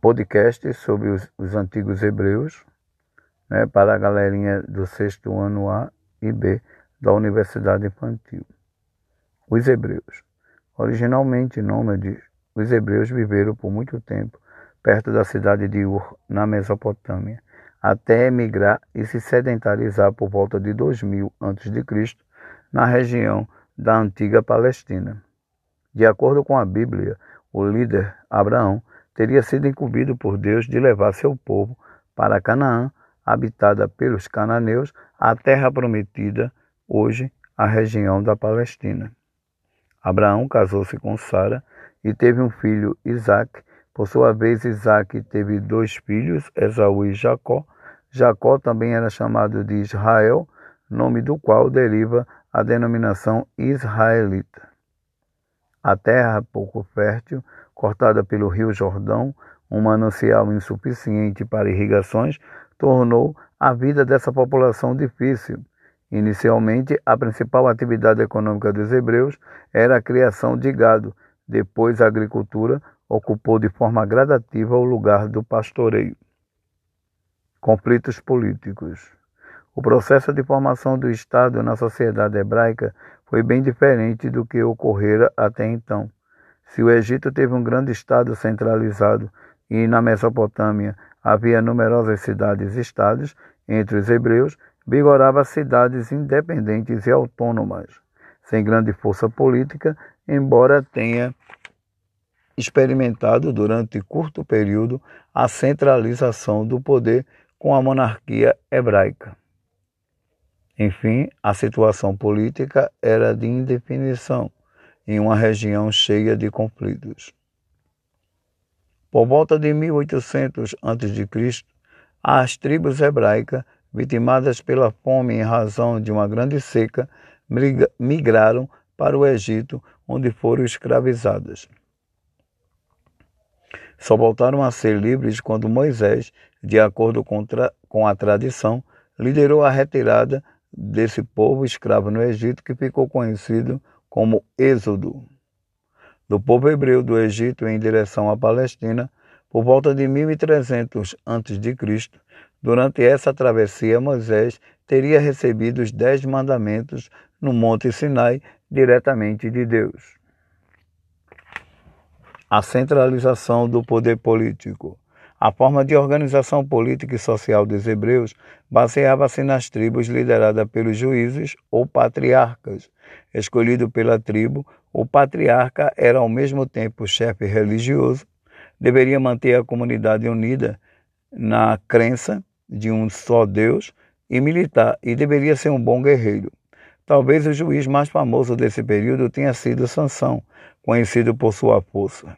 podcast sobre os, os antigos hebreus, né, para a galerinha do sexto ano A e B da Universidade Infantil. Os hebreus. Originalmente nômades, os hebreus viveram por muito tempo perto da cidade de Ur, na Mesopotâmia, até emigrar e se sedentarizar por volta de 2000 a.C. na região da antiga Palestina. De acordo com a Bíblia, o líder Abraão teria sido incumbido por Deus de levar seu povo para Canaã, habitada pelos cananeus, a terra prometida, hoje a região da Palestina. Abraão casou-se com Sara e teve um filho, Isaque. Por sua vez, Isaque teve dois filhos, Esaú e Jacó. Jacó também era chamado de Israel, nome do qual deriva a denominação israelita. A terra pouco fértil, cortada pelo rio Jordão, um manancial insuficiente para irrigações, tornou a vida dessa população difícil. Inicialmente, a principal atividade econômica dos hebreus era a criação de gado. Depois, a agricultura ocupou de forma gradativa o lugar do pastoreio. Conflitos políticos. O processo de formação do Estado na sociedade hebraica foi bem diferente do que ocorrera até então. Se o Egito teve um grande Estado centralizado e na Mesopotâmia havia numerosas cidades-estados, entre os hebreus vigorava cidades independentes e autônomas, sem grande força política, embora tenha experimentado durante curto período a centralização do poder com a monarquia hebraica. Enfim, a situação política era de indefinição em uma região cheia de conflitos. Por volta de 1800 a.C., as tribos hebraicas, vitimadas pela fome em razão de uma grande seca, migraram para o Egito, onde foram escravizadas. Só voltaram a ser livres quando Moisés, de acordo com, a tradição, liderou a retirada desse povo escravo no Egito que ficou conhecido como Êxodo. Do povo hebreu do Egito em direção à Palestina, por volta de 1300 a.C., durante essa travessia, Moisés teria recebido os Dez Mandamentos no Monte Sinai diretamente de Deus. A centralização do poder político. A forma de organização política e social dos hebreus baseava-se nas tribos lideradas pelos juízes ou patriarcas. Escolhido pela tribo, o patriarca era ao mesmo tempo chefe religioso, deveria manter a comunidade unida na crença de um só Deus e militar, e deveria ser um bom guerreiro. Talvez o juiz mais famoso desse período tenha sido Sansão, conhecido por sua força.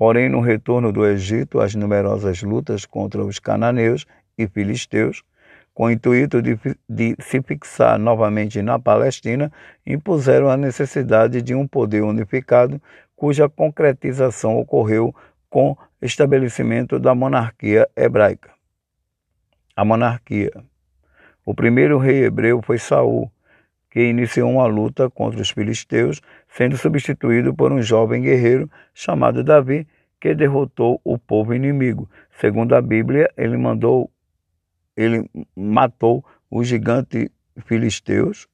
Porém, no retorno do Egito, as numerosas lutas contra os cananeus e filisteus, com o intuito de, de, se fixar novamente na Palestina, impuseram a necessidade de um poder unificado, cuja concretização ocorreu com o estabelecimento da monarquia hebraica. A monarquia. O primeiro rei hebreu foi Saul, que iniciou uma luta contra os filisteus, sendo substituído por um jovem guerreiro chamado Davi, que derrotou o povo inimigo. Segundo a Bíblia, ele mandou, ele matou os gigantes filisteus,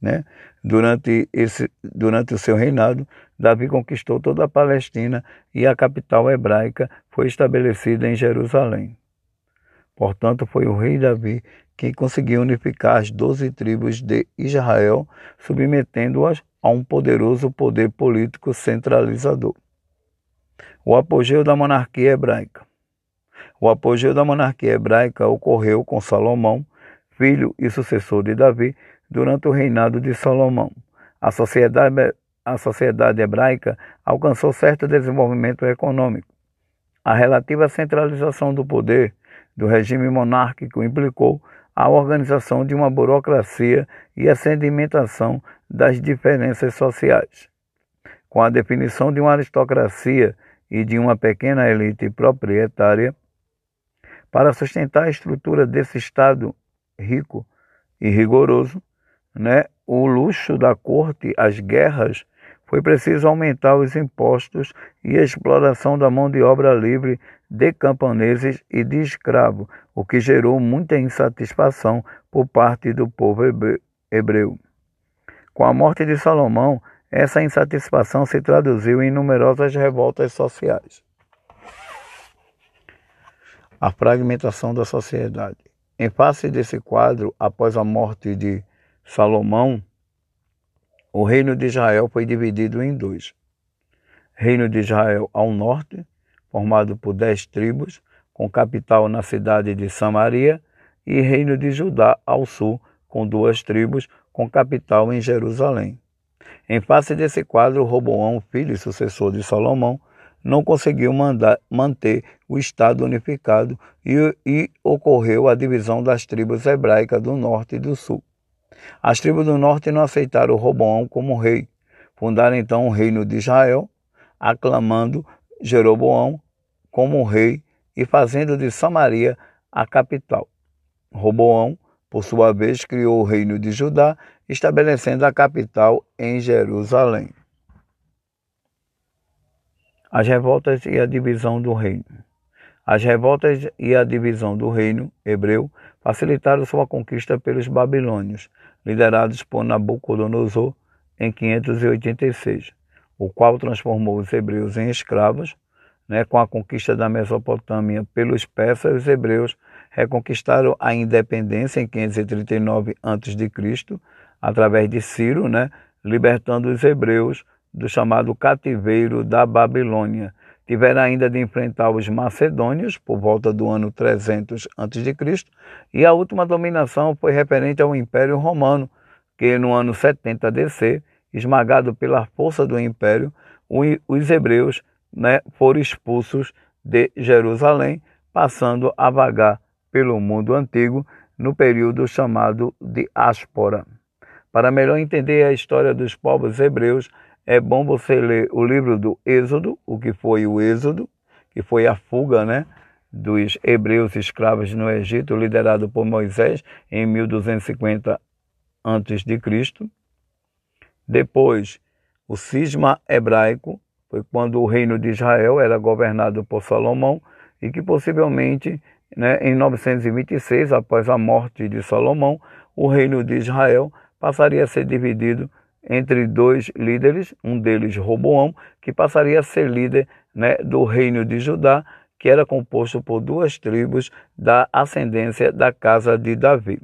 né? Durante, esse, durante o seu reinado, Davi conquistou toda a Palestina e a capital hebraica foi estabelecida em Jerusalém. Portanto, foi o rei Davi quem conseguiu unificar as doze tribos de Israel, submetendo-as a um poderoso poder político centralizador. O apogeu da monarquia hebraica. O apogeu da monarquia hebraica ocorreu com Salomão, filho e sucessor de Davi, durante o reinado de Salomão. A sociedade, a sociedade hebraica alcançou certo desenvolvimento econômico. A relativa centralização do poder do regime monárquico implicou a organização de uma burocracia e a sedimentação das diferenças sociais. Com a definição de uma aristocracia e de uma pequena elite proprietária, para sustentar a estrutura desse Estado rico e rigoroso, né, o luxo da corte, as guerras, foi preciso aumentar os impostos e a exploração da mão de obra livre de camponeses e de escravo, o que gerou muita insatisfação por parte do povo hebreu. Com a morte de Salomão, essa insatisfação se traduziu em numerosas revoltas sociais. A fragmentação da sociedade. Em face desse quadro, após a morte de Salomão, o reino de Israel foi dividido em dois. Reino de Israel ao norte, formado por dez tribos, com capital na cidade de Samaria, e Reino de Judá ao sul, com duas tribos, com capital em Jerusalém. Em face desse quadro, Roboão, filho e sucessor de Salomão, não conseguiu mandar, manter o Estado unificado e, e ocorreu a divisão das tribos hebraicas do norte e do sul. As tribos do norte não aceitaram Roboão como rei. Fundaram então o reino de Israel, aclamando Jeroboão como rei e fazendo de Samaria a capital. Roboão, por sua vez, criou o reino de Judá, estabelecendo a capital em Jerusalém. As revoltas e a divisão do reino. As revoltas e a divisão do reino hebreu facilitaram sua conquista pelos babilônios, liderados por Nabucodonosor em 586, o qual transformou os hebreus em escravos. Né, com a conquista da Mesopotâmia pelos persas, os hebreus reconquistaram a independência em 539 a.C., através de Ciro, né, libertando os hebreus do chamado cativeiro da Babilônia. Tiveram ainda de enfrentar os macedônios por volta do ano 300 a.C. e a última dominação foi referente ao Império Romano, que no ano 70 DC, esmagado pela força do Império, os hebreus né, foram expulsos de Jerusalém, passando a vagar pelo mundo antigo no período chamado de Áspora. Para melhor entender a história dos povos hebreus, é bom você ler o livro do Êxodo, o que foi o Êxodo, que foi a fuga, né, dos hebreus escravos no Egito, liderado por Moisés em 1250 a.C. Depois, o cisma hebraico, foi quando o reino de Israel era governado por Salomão e que possivelmente, né, em 926, após a morte de Salomão, o reino de Israel passaria a ser dividido entre dois líderes, um deles Roboão, que passaria a ser líder né, do reino de Judá, que era composto por duas tribos da ascendência da casa de Davi.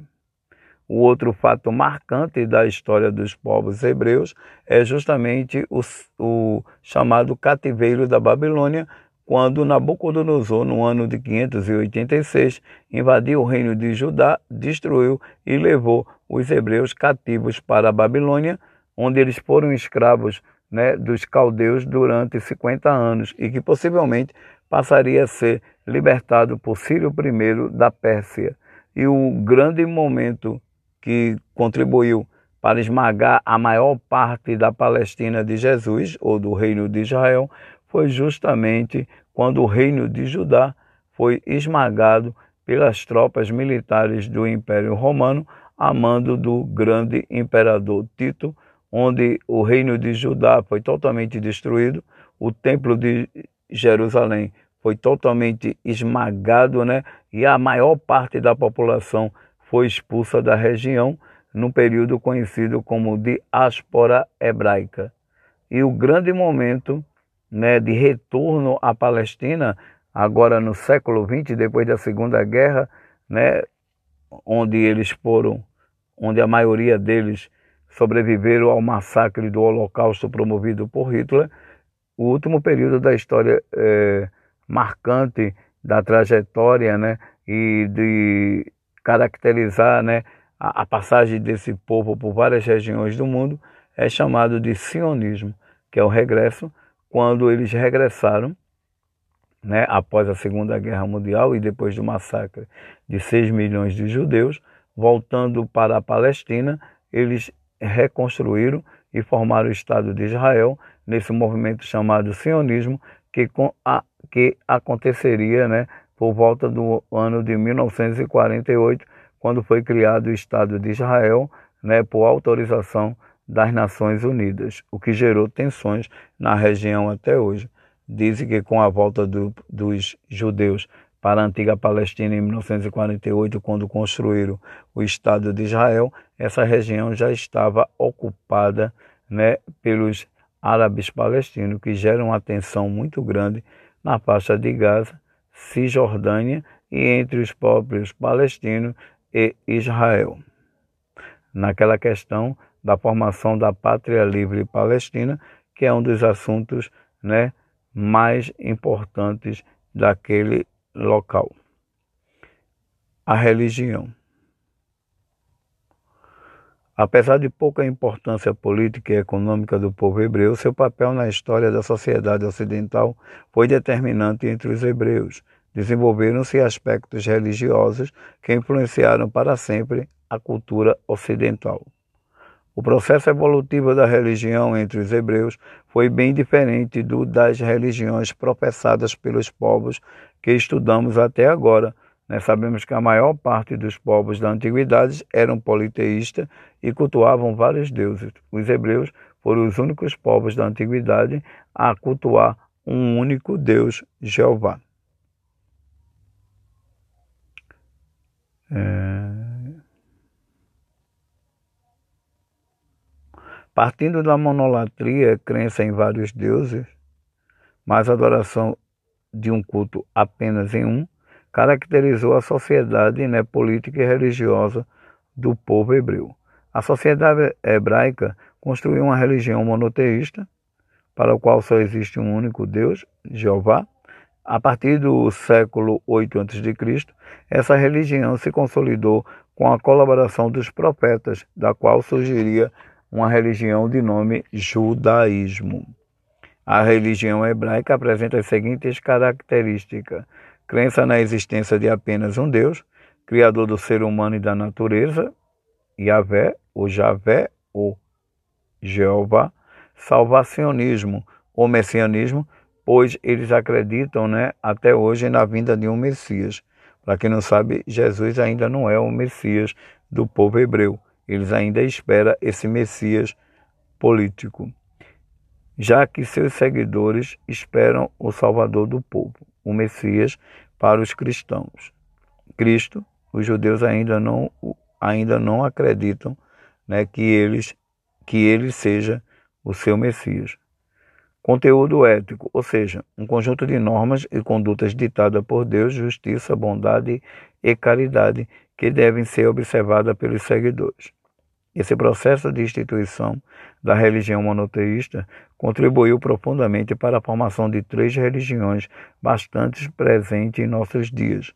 O outro fato marcante da história dos povos hebreus é justamente o, o chamado cativeiro da Babilônia, quando Nabucodonosor, no ano de 586, invadiu o reino de Judá, destruiu e levou os hebreus cativos para a Babilônia, onde eles foram escravos né, dos caldeus durante 50 anos e que possivelmente passaria a ser libertado por Círio I da Pérsia. E o grande momento que contribuiu para esmagar a maior parte da Palestina de Jesus, ou do reino de Israel, foi justamente quando o reino de Judá foi esmagado pelas tropas militares do Império Romano, a mando do grande imperador Tito, onde o reino de Judá foi totalmente destruído, o templo de Jerusalém foi totalmente esmagado, né? E a maior parte da população foi expulsa da região num período conhecido como diáspora hebraica. E o grande momento né, de retorno à Palestina, agora no século XX, depois da Segunda Guerra, né, onde eles foram, onde a maioria deles sobreviveram ao massacre do Holocausto promovido por Hitler, o último período da história é, marcante da trajetória né, e de caracterizar né, a, a passagem desse povo por várias regiões do mundo é chamado de sionismo, que é o regresso, quando eles regressaram né, após a Segunda Guerra Mundial e depois do massacre de 6 milhões de judeus, voltando para a Palestina, eles reconstruíram e formaram o Estado de Israel nesse movimento chamado sionismo que, que aconteceria né, por volta do ano de 1948, quando foi criado o Estado de Israel né, por autorização das Nações Unidas, o que gerou tensões na região até hoje. Dizem que com a volta do, dos judeus para a antiga Palestina em 1948, quando construíram o Estado de Israel, essa região já estava ocupada né, pelos árabes palestinos, que geram uma tensão muito grande na faixa de Gaza, Cisjordânia e entre os próprios palestinos e Israel. Naquela questão da formação da Pátria Livre Palestina, que é um dos assuntos né, mais importantes daquele local. A religião. Apesar de pouca importância política e econômica do povo hebreu, seu papel na história da sociedade ocidental foi determinante entre os hebreus. Desenvolveram-se aspectos religiosos que influenciaram para sempre a cultura ocidental. O processo evolutivo da religião entre os hebreus foi bem diferente do das religiões professadas pelos povos que estudamos até agora. Né? Sabemos que a maior parte dos povos da antiguidade eram politeístas e cultuavam vários deuses. Os hebreus foram os únicos povos da antiguidade a cultuar um único Deus, Jeová. É... Partindo da monolatria, crença em vários deuses, mas adoração de um culto apenas em um, caracterizou a sociedade né, política e religiosa do povo hebreu. A sociedade hebraica construiu uma religião monoteísta, para o qual só existe um único Deus, Jeová. A partir do século 8 a.C., essa religião se consolidou com a colaboração dos profetas, da qual surgiria uma religião de nome judaísmo. A religião hebraica apresenta as seguintes características: crença na existência de apenas um Deus, criador do ser humano e da natureza, Yahvé, o Javé, o Jeová, salvacionismo ou messianismo, pois eles acreditam né, até hoje na vinda de um Messias. Para quem não sabe, Jesus ainda não é o Messias do povo hebreu. Eles ainda esperam esse Messias político, já que seus seguidores esperam o Salvador do povo, o Messias para os cristãos. Cristo, os judeus ainda não, ainda não acreditam né, que, eles, que ele seja o seu Messias. Conteúdo ético, ou seja, um conjunto de normas e condutas ditadas por Deus, justiça, bondade e caridade que devem ser observadas pelos seguidores. Esse processo de instituição da religião monoteísta contribuiu profundamente para a formação de três religiões bastante presentes em nossos dias,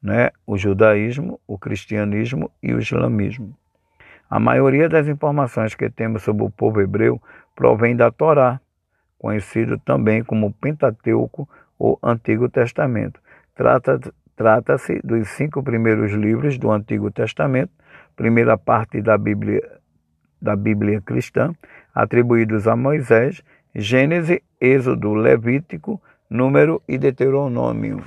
né? o judaísmo, o cristianismo e o islamismo. A maioria das informações que temos sobre o povo hebreu provém da Torá, conhecido também como Pentateuco ou Antigo Testamento. Trata-se trata dos cinco primeiros livros do Antigo Testamento, primeira parte da Bíblia, da Bíblia cristã, atribuídos a Moisés, Gênesis, Êxodo, Levítico, Número e Deuteronômio.